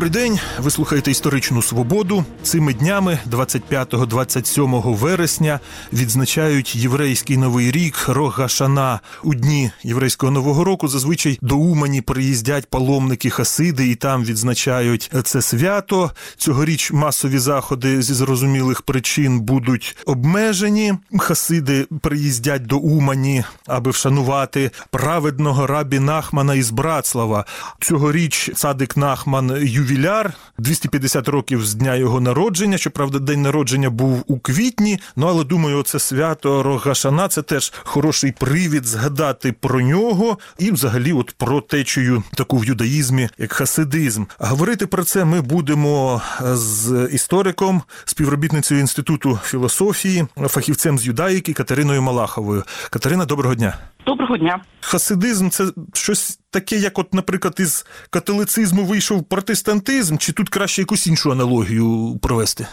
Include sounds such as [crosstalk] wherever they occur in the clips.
Добрий день. Ви слухаєте історичну свободу. Цими днями, 25-27 вересня, відзначають єврейський новий рік Рогашана. У дні єврейського нового року зазвичай до Умані приїздять паломники Хасиди і там відзначають це свято. Цьогоріч масові заходи зі зрозумілих причин будуть обмежені. Хасиди приїздять до Умані, аби вшанувати праведного рабі Нахмана із Братслава. Цьогоріч цадик Нахман ювіляр, 250 років з дня його народження. Щоправда, день народження був у квітні. Ну але думаю, це свято Рогашана це теж хороший привід згадати про нього і, взагалі, от про течію таку в юдаїзмі, як хасидизм. Говорити про це ми будемо з істориком, співробітницею інституту філософії, фахівцем з юдаїки Катериною Малаховою. Катерина, доброго дня. Доброго дня. Хасидизм це щось таке, як, от, наприклад, із католицизму вийшов протестантизм, чи тут краще якусь іншу аналогію провести?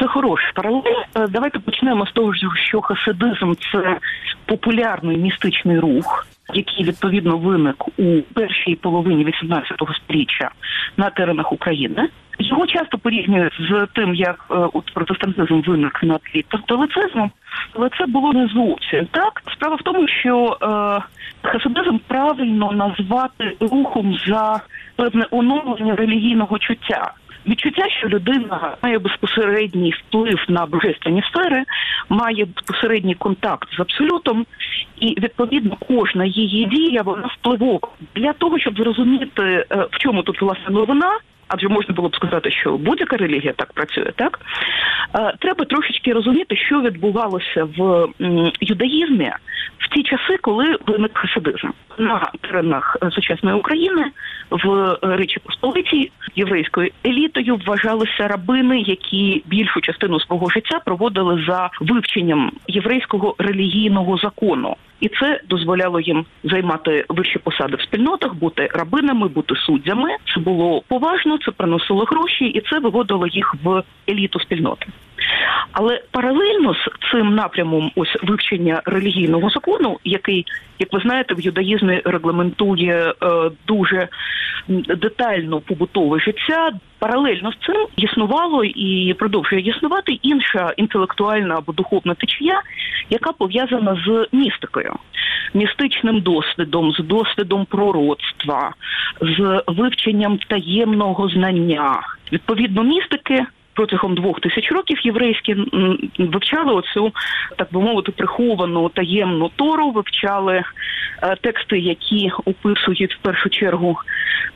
Це хороший паралель. Е, Давайте почнемо з того, що хасидизм це популярний містичний рух, який відповідно виник у першій половині 18 століття на теренах України. Його часто порівнюють з тим, як е, от протестантизм виник на тлі католицизму, але це було не зовсім так. Справа в тому, що е, хасидизм правильно назвати рухом за певне оновлення релігійного чуття. Відчуття, що людина має безпосередній вплив на божественні сфери, має безпосередній контакт з абсолютом, і відповідно кожна її дія вона впливова для того, щоб зрозуміти, е, в чому тут власне новина. Адже можна було б сказати, що будь-яка релігія так працює, так Е, треба трошечки розуміти, що відбувалося в юдаїзмі в ті часи, коли виник хасидизм на теренах сучасної України в Речі Посполитій єврейською елітою вважалися рабини, які більшу частину свого життя проводили за вивченням єврейського релігійного закону. І це дозволяло їм займати вищі посади в спільнотах, бути рабинами, бути суддями. Це було поважно, це приносило гроші, і це виводило їх в еліту спільноти. Але паралельно з цим напрямом ось вивчення релігійного закону, який, як ви знаєте, в юдаїзмі регламентує е, дуже детально побутове життя. Паралельно з цим існувало і продовжує існувати інша інтелектуальна або духовна течія, яка пов'язана з містикою, містичним досвідом, з досвідом пророцтва, з вивченням таємного знання. Відповідно, містики протягом двох тисяч років єврейські вивчали оцю, так би мовити, приховану таємну тору, вивчали е, тексти, які описують в першу чергу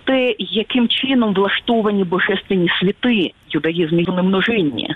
те, яким чином влаштовані божественні світи юдаїзмі і множинні.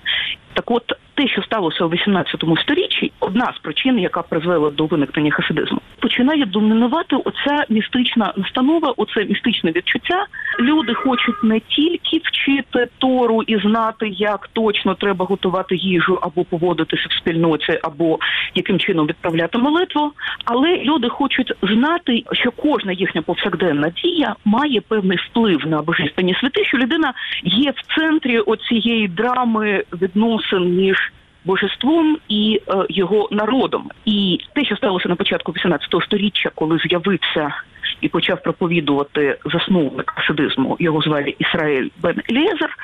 Так от те, що сталося у 18 сторіччі, одна з причин, яка призвела до виникнення хасидизму, починає домінувати оця містична настанова, оце містичне відчуття. Люди хочуть не тільки вчити Тору і знати, як точно треба готувати їжу або поводитися в спільноті, або яким чином відправляти молитву, але люди хочуть знати, що кожна їхня повсякденна дія має певний вплив на божественні святи, що людина є в центрі оцієї драми відносин між божеством і е, його народом. І те, що сталося на початку 18 століття, коли з'явився і почав проповідувати засновник хасидизму, його звали Ісраїль Бен Елєзер,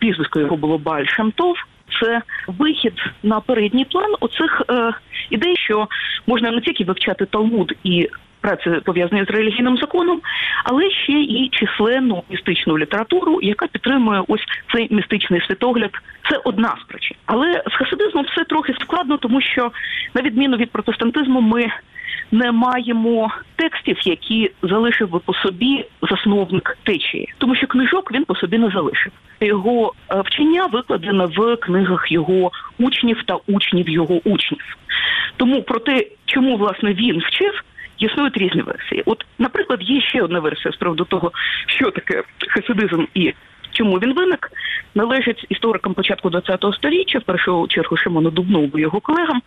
прізвисько його було Баль Шамтов. Це вихід на передній план оцих е, ідей, що можна не тільки вивчати Талмуд і праці пов'язані з релігійним законом, але ще і численну містичну літературу, яка підтримує ось цей містичний світогляд. Це одна з причин. Але з хасидизмом все трохи складно, тому що на відміну від протестантизму, ми не маємо текстів, які залишив би по собі засновник течії, тому що книжок він по собі не залишив. Його е, вчення викладено в книгах його учнів та учнів його учнів. Тому про те, чому власне він вчив. Існують різні версії. От, наприклад, є ще одна версія з приводу того, що таке хасидизм і чому він виник, належить історикам початку ХХ століття, в першу чергу Шимону Дубнову і його колегам,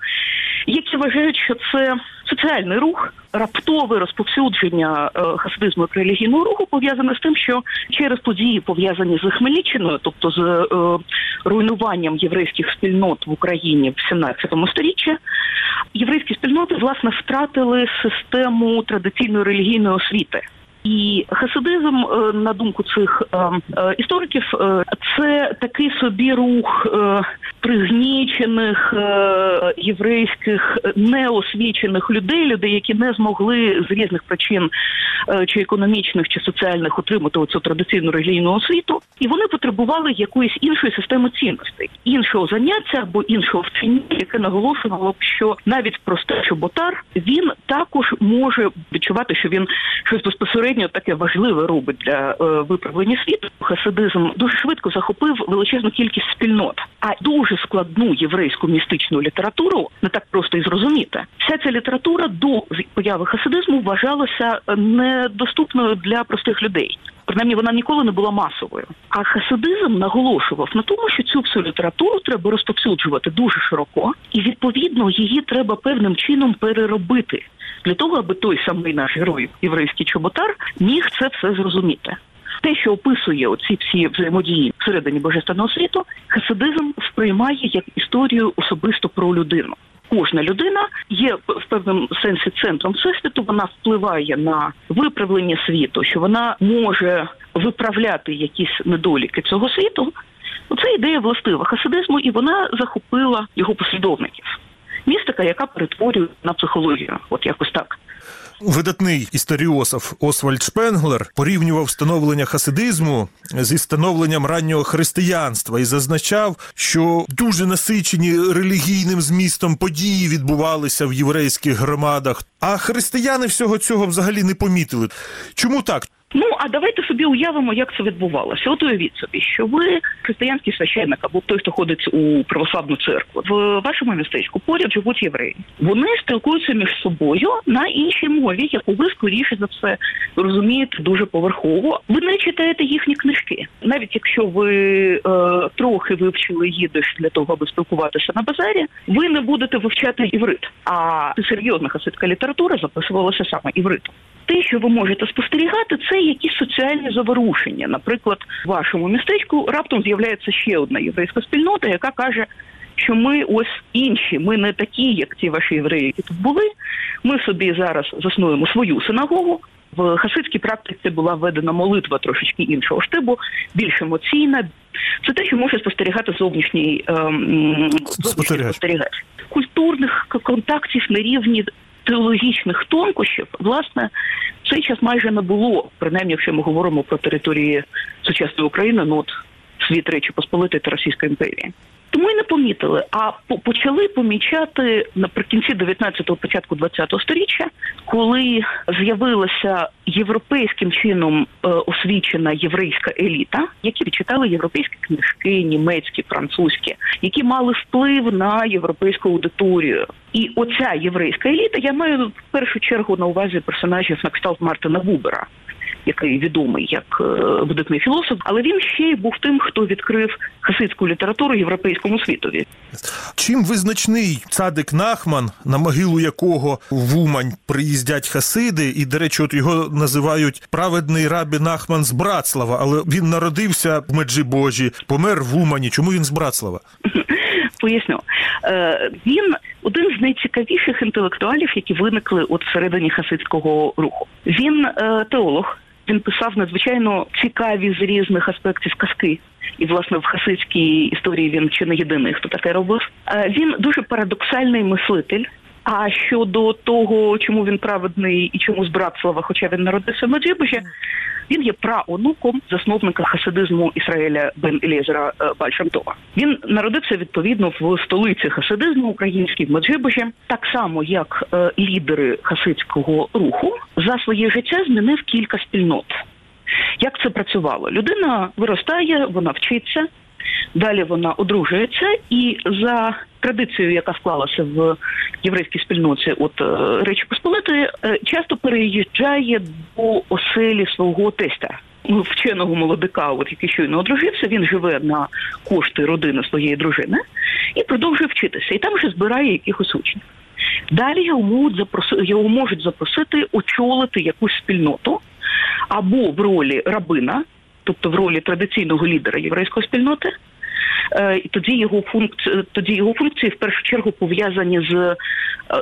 які вважають, що це соціальний рух, раптове розповсюдження е, хасидизму як релігійного руху пов'язане з тим, що через події пов'язані з Хмельниччиною, тобто з е, руйнуванням єврейських спільнот в Україні в 17 сторіччі, єврейські спільноти власне втратили систему традиційної релігійної освіти. І хасидизм, е, на думку цих е, е, істориків, це такий собі рух пригнічених єврейських неосвічених людей, людей, які не змогли з різних причин чи економічних, чи соціальних отримати оцю традиційну релігійну освіту, і вони потребували якоїсь іншої системи цінностей, іншого заняття або іншого вчення, яке наголошувало б, що навіть простий чоботар він також може відчувати, що він щось безпосередньо таке важливе робить для е, виправлення світу. Хасидизм дуже швидко захопив величезну кількість спільнот, а дуже складну єврейську містичну літературу не так просто і зрозуміти. Вся ця література до появи хасидизму вважалася недоступною для простих людей. Принаймні вона ніколи не була масовою. А хасидизм наголошував на тому, що цю всю літературу треба розповсюджувати дуже широко, і відповідно її треба певним чином переробити для того, аби той самий наш герой, єврейський чоботар, міг це все зрозуміти. Те, що описує оці всі взаємодії всередині божественного світу, хасидизм сприймає як історію особисто про людину. Кожна людина є в певному сенсі центром всесвіту. Вона впливає на виправлення світу, що вона може виправляти якісь недоліки цього світу. Це ідея властива хасидизму, і вона захопила його послідовників. Містика, яка перетворює на психологію, от якось так. Видатний історіософ Освальд Шпенглер порівнював становлення хасидизму зі становленням раннього християнства і зазначав, що дуже насичені релігійним змістом події відбувалися в єврейських громадах. А християни всього цього взагалі не помітили. Чому так? Ну а давайте собі уявимо, як це відбувалося. От уявіть собі, що ви християнський священник або той, хто ходить у православну церкву. В вашому містечку поряд живуть євреї. Вони спілкуються між собою на іншій мові, яку ви скоріше за все розумієте дуже поверхово. Ви не читаєте їхні книжки, навіть якщо ви е, трохи вивчили їдиш для того, аби спілкуватися на базарі, ви не будете вивчати іврит. А серйозна хасидська література записувалася саме івритом. Те, що ви можете спостерігати, це якісь соціальні заворушення. Наприклад, в вашому містечку раптом з'являється ще одна єврейська спільнота, яка каже, що ми ось інші, ми не такі, як ці ваші євреї, які тут були. Ми собі зараз заснуємо свою синагогу. В хасидській практиці була введена молитва трошечки іншого штибу, більш емоційна. Це те, що може спостерігати зовнішній, ем, зовнішній Спостерігач. спостерігач. Культурних контактів на рівні теологічних тонкощів, власне, цей час майже не було, принаймні, якщо ми говоримо про території сучасної України, ну от світ Речі Посполитої та Російської імперії. Тому й не помітили, а почали помічати наприкінці 19-го, початку 20-го сторіччя, коли з'явилася європейським чином е, освічена єврейська еліта, які читали європейські книжки, німецькі, французькі, які мали вплив на європейську аудиторію. І оця єврейська еліта, я маю в першу чергу на увазі персонажів на кшталт Мартина Бубера який відомий як е, видатний філософ, але він ще й був тим, хто відкрив хасидську літературу європейському світові. Чим визначний цадик Нахман, на могилу якого в Умань приїздять хасиди, і, до речі, от його називають праведний рабі Нахман з Братслава, але він народився в Меджибожі, помер в Умані. Чому він з Братслава? [laughs] Поясню, Е, він один з найцікавіших інтелектуалів, які виникли от всередині хасидського руху. Він е, теолог. Він писав надзвичайно цікаві з різних аспектів казки. І, власне, в хасидській історії він чи не єдиний, хто таке робив. Е, Він дуже парадоксальний мислитель. А щодо того, чому він праведний і чому з Братслава, хоча він народився в Меджибожі, він є праонуком засновника хасидизму Ісраїля Бен Елєзера е, Бальшамтова. Він народився відповідно в столиці хасидизму українській в так само як е, лідери хасидського руху за своє життя змінив кілька спільнот. Як це працювало? Людина виростає, вона вчиться, далі вона одружується, і за традицією, яка склалася в єврейській спільноті, от е, Речі Посполитої, е, часто переїжджає до оселі свого тестя. Вченого молодика, от який щойно одружився, він живе на кошти родини своєї дружини і продовжує вчитися. І там вже збирає якихось учнів. Далі його можуть його можуть запросити очолити якусь спільноту або в ролі рабина, тобто в ролі традиційного лідера єврейської спільноти, Е, І тоді його функції, тоді його функції в першу чергу пов'язані з е,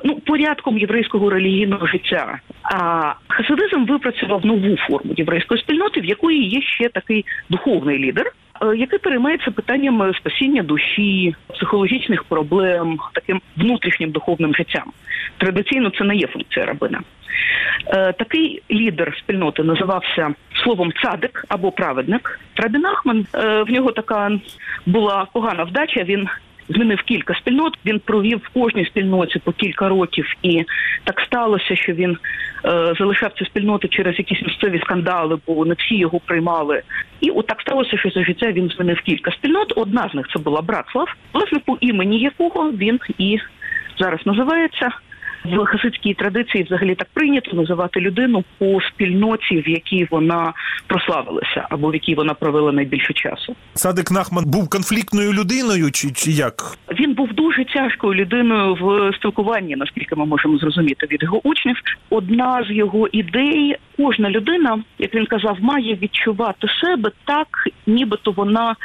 ну порядком єврейського релігійного життя. А хасидизм випрацював нову форму єврейської спільноти, в якої є ще такий духовний лідер. Е, Який переймається питанням спасіння душі, психологічних проблем, таким внутрішнім духовним життям. Традиційно це не є функція рабина. Е, Такий лідер спільноти називався словом цадик або праведник. Рабін Ахман, е, в нього така була погана вдача. Він змінив кілька спільнот. Він провів в кожній спільноті по кілька років, і так сталося, що він е, залишав цю спільноту через якісь місцеві скандали, бо не всі його приймали. І от так сталося, що за життя він змінив кілька спільнот. Одна з них це була Братслав, власне, по імені якого він і зараз називається. В хасидській традиції взагалі так прийнято називати людину по спільноті, в якій вона прославилася, або в якій вона провела найбільше часу. Садик Нахман був конфліктною людиною, чи, чи як? Він був дуже тяжкою людиною в спілкуванні, наскільки ми можемо зрозуміти від його учнів. Одна з його ідей, кожна людина, як він казав, має відчувати себе так, нібито вона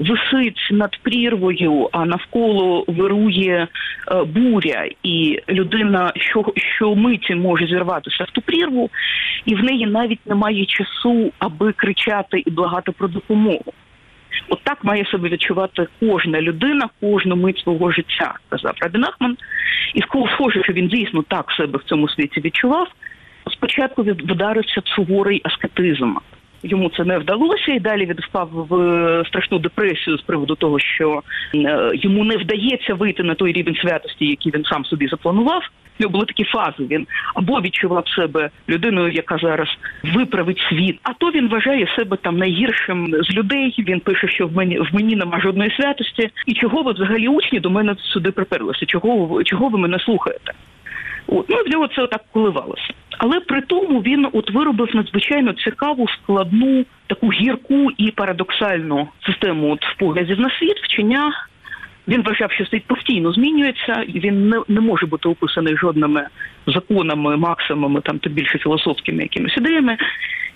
висить над прірвою, а навколо вирує е, буря, і людина що, що миті може зірватися в ту прірву, і в неї навіть немає часу, аби кричати і благати про допомогу. От так має себе відчувати кожна людина, кожну мить свого життя, казав Рабін Ахман. І схоже, що він дійсно так себе в цьому світі відчував. Спочатку вдарився суворий аскетизм. Йому це не вдалося, і далі він впав в е, страшну депресію з приводу того, що е, йому не вдається вийти на той рівень святості, який він сам собі запланував. У нього були такі фази. Він або відчував себе людиною, яка зараз виправить світ, а то він вважає себе там найгіршим з людей. Він пише, що в мені в мені нема жодної святості. І чого ви взагалі учні до мене сюди приперлися? Чого чого ви мене слухаєте? От, ну, нього це так коливалося. Але при тому він от виробив надзвичайно цікаву, складну, таку гірку і парадоксальну систему от поглядів на світ, вчення. Він вважав, що світ постійно змінюється, і він не, не може бути описаний жодними законами, максимумами, там тим більше філософськими якимись ідеями.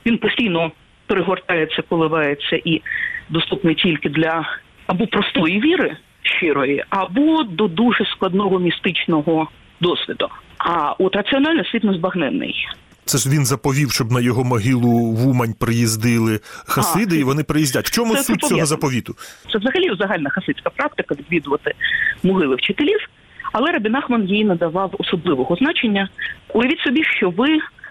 Він постійно перегортається, коливається і доступний тільки для або простої віри щирої, або до дуже складного містичного досвіду. А от раціонально світ незбагненний. Це ж він заповів, щоб на його могилу в Умань приїздили хасиди, А, і вони приїздять. В чому це- це суть цього заповіту? Це взагалі загальна хасидська практика відвідувати могили вчителів, але Рабін Ахман їй надавав особливого значення. Уявіть собі, що ви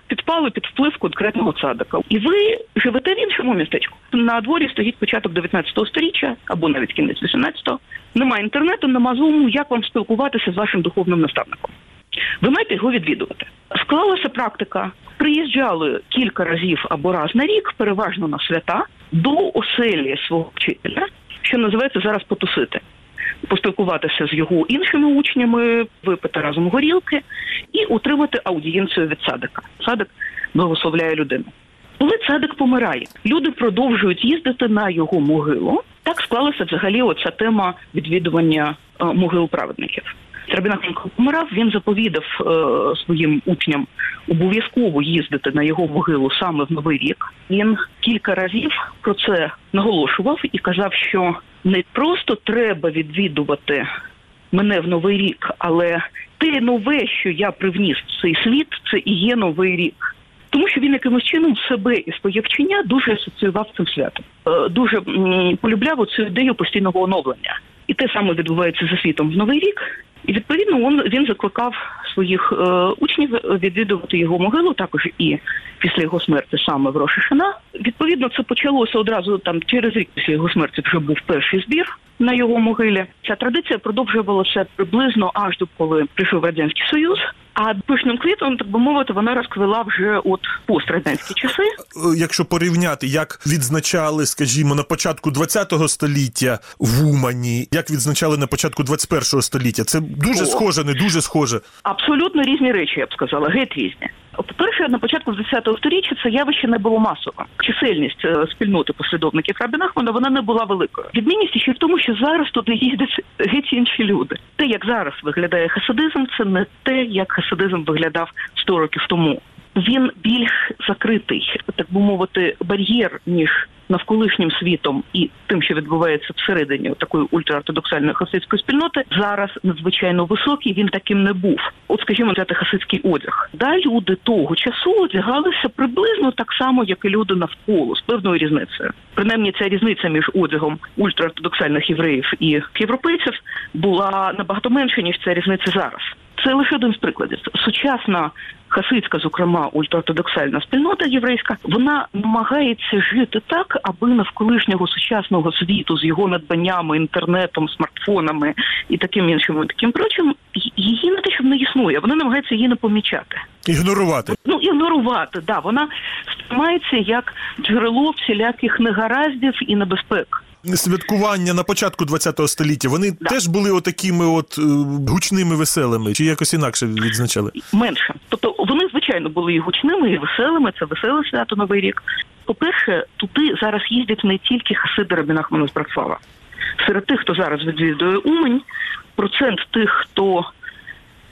підпали під вплив конкретного цадика, і ви живете в іншому містечку. На дворі стоїть початок 19 століття або навіть кінець 18-го. Немає інтернету, нема зуму. Як вам спілкуватися з вашим духовним наставником? Ви маєте його відвідувати. Склалася практика. Приїжджали кілька разів або раз на рік, переважно на свята, до оселі свого вчителя, що називається зараз потусити, поспілкуватися з його іншими учнями, випити разом горілки і отримати аудієнцію від садика. Садик благословляє людину. Коли цадик помирає, люди продовжують їздити на його могилу. Так склалася взагалі оця тема відвідування е, могил праведників. Рабін помирав, він заповідав е, своїм учням обов'язково їздити на його могилу саме в Новий рік. Він кілька разів про це наголошував і казав, що не просто треба відвідувати мене в новий рік, але те нове, що я привніс в цей світ, це і є новий рік. Тому що він якимось чином себе і своє вчення дуже асоціював цим святом. Е, Дуже полюбляв цю ідею постійного оновлення. І те саме відбувається за світом в новий рік. І відповідно він, він закликав своїх е, учнів відвідувати його могилу, також і після його смерті саме в Рошишина. Відповідно, це почалося одразу там через рік після його смерті. Вже був перший збір на його могилі. Ця традиція продовжувалася приблизно аж до коли прийшов радянський союз. А пишним квітом, так би мовити, вона розквела вже от пострадянські часи. Е, Якщо порівняти, як відзначали, скажімо, на початку ХХ століття в Умані, як відзначали на початку 21 століття, це дуже О. схоже, не дуже схоже. Абсолютно різні речі, я б сказала, геть різні. По-перше, на початку 10-го сторіччя це явище не було масовим. Чисельність е, спільноти послідовників Рабі Нахмана вона не була великою. Відмінність ще в тому, що зараз туди їздять геть інші люди. Те, як зараз виглядає хасидизм, це не те, як хасидизм виглядав 100 років тому. Він більш закритий, так би мовити, бар'єр ніж навколишнім світом і тим, що відбувається всередині такої ультраортодоксальної хасидської спільноти, зараз надзвичайно високий. Він таким не був. От, скажімо, взяти хасидський одяг. Да, люди того часу одягалися приблизно так само, як і люди навколо з певною різницею. Принаймні, ця різниця між одягом ультраортодоксальних євреїв і європейців була набагато менша ніж ця різниця зараз. Це лише один з прикладів. Сучасна хасидська, зокрема ультраортодоксальна спільнота єврейська, вона намагається жити так, аби навколишнього сучасного світу з його надбаннями, інтернетом, смартфонами і таким іншим і таким прочим, її не те, щоб не існує, вона намагається її не помічати. Ігнорувати. Ну ігнорувати, да вона сприймається як джерело всіляких негараздів і небезпек. Святкування на початку ХХ століття вони да. теж були отакими от е, гучними веселими, чи якось інакше відзначали? Менше. Тобто вони, звичайно, були і гучними, і веселими. Це веселе свято Новий рік. По-перше, туди зараз їздять не тільки хасиди Рабінахмана з Братслава. Серед тих, хто зараз відвідує Умань, процент тих, хто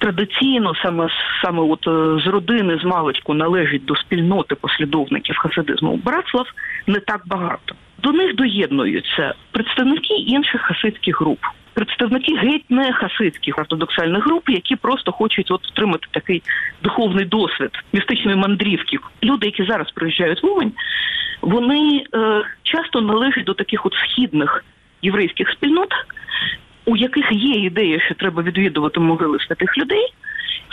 традиційно саме саме от е, з родини з маличку належить до спільноти послідовників хасидизму Братслав, не так багато. До них доєднуються представники інших хасидських груп, представники геть не хасидських ортодоксальних груп, які просто хочуть от отримати такий духовний досвід містичної мандрівки. Люди, які зараз приїжджають в Умань, вони е, часто належать до таких от східних єврейських спільнот, у яких є ідея, що треба відвідувати могили святих людей.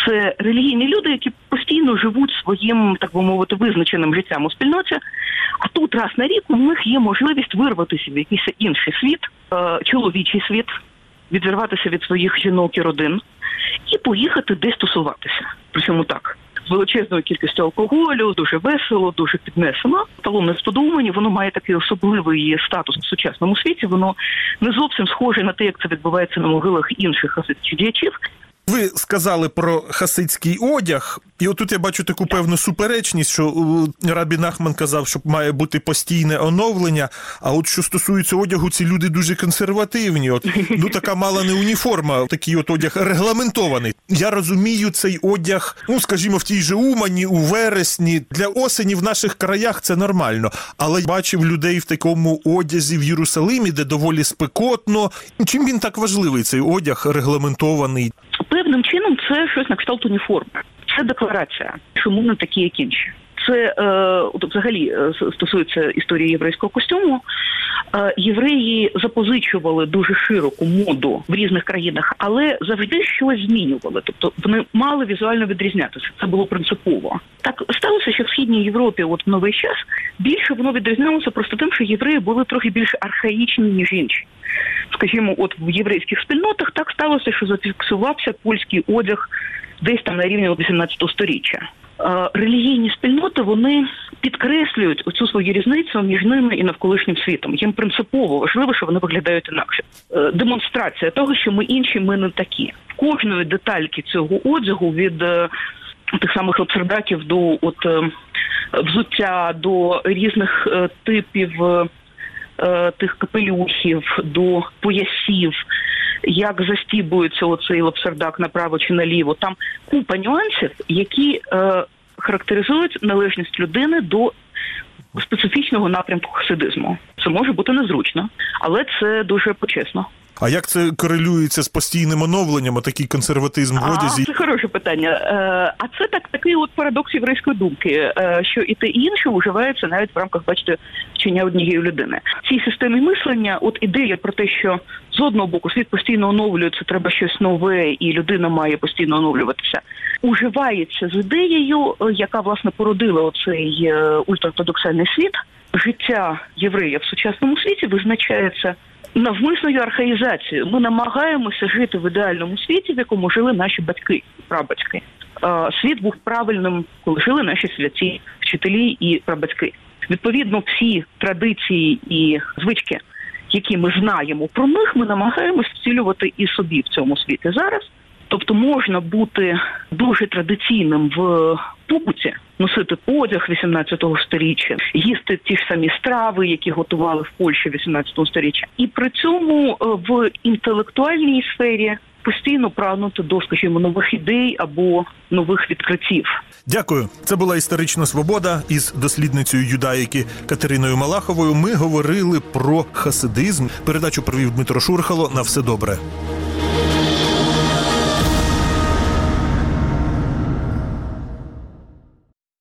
Це релігійні люди, які постійно живуть своїм, так би мовити, визначеним життям у спільноті. А тут раз на рік у них є можливість вирватися в якийсь інший світ, е, чоловічий світ, відірватися від своїх жінок і родин і поїхати десь тусуватися. Причому так. З величезною кількістю алкоголю, дуже весело, дуже піднесено. Талонне сподумані, воно має такий особливий статус в сучасному світі. Воно не зовсім схоже на те, як це відбувається на могилах інших діячів. Ви сказали про хасидський одяг, і отут я бачу таку певну суперечність, що Рабі Нахман казав, що має бути постійне оновлення. А от що стосується одягу, ці люди дуже консервативні. От ну така мала не уніформа, такий от одяг регламентований. Я розумію цей одяг, ну скажімо, в тій же Умані, у вересні для осені в наших краях це нормально. Але бачив людей в такому одязі в Єрусалимі, де доволі спекотно. Чим він так важливий? Цей одяг регламентований? Певним чином це щось на кшталт уніформи. Це декларація, чому не такі, як інші. Це е, взагалі е, стосується історії єврейського костюму. Е, євреї запозичували дуже широку моду в різних країнах, але завжди щось змінювали. Тобто вони мали візуально відрізнятися. Це було принципово. Так сталося, що в східній Європі, от в новий час, більше воно відрізнялося просто тим, що євреї були трохи більш архаїчні ніж інші. Скажімо, от в єврейських спільнотах так сталося, що зафіксувався польський одяг десь там на рівні 18 сторіччя. Релігійні спільноти вони підкреслюють оцю свою різницю між ними і навколишнім світом. Їм принципово важливо, що вони виглядають інакше. Е, демонстрація того, що ми інші, ми не такі. Кожної детальки цього одягу від е, тих самих обсердаків до от е, взуття до різних типів тих капелюхів, до поясів як застібується оцей лапсердак направо чи наліво. Там купа нюансів, які е, характеризують належність людини до специфічного напрямку хасидизму. Це може бути незручно, але це дуже почесно. А як це корелюється з постійним оновленням, такий консерватизм в одязі? А, Це хороше питання. Е, а це так такий от парадокс єврейської думки, е, що і те і інше вживається навіть в рамках, бачите, вчення однієї людини. В цій системі мислення, от ідея про те, що з одного боку світ постійно оновлюється, треба щось нове, і людина має постійно оновлюватися. Уживається з ідеєю, е, яка власне породила оцей ультраортодоксальний світ. Життя єврея в сучасному світі визначається навмисною архаїзацією. Ми намагаємося жити в ідеальному світі, в якому жили наші батьки, прабатьки. Світ був правильним, коли жили наші святі вчителі і прабатьки. Відповідно, всі традиції і звички, які ми знаємо про них, ми намагаємось вцілювати і собі в цьому світі зараз. Тобто можна бути дуже традиційним в побуті, носити одяг 18 сторіччя, їсти ті ж самі страви, які готували в Польщі 18 сторіччя, і при цьому е, в інтелектуальній сфері постійно прагнути до, скажімо, нових ідей або нових відкриттів. Дякую. Це була історична свобода із дослідницею юдаїки Катериною Малаховою. Ми говорили про хасидизм. Передачу провів Дмитро Шурхало. На все добре.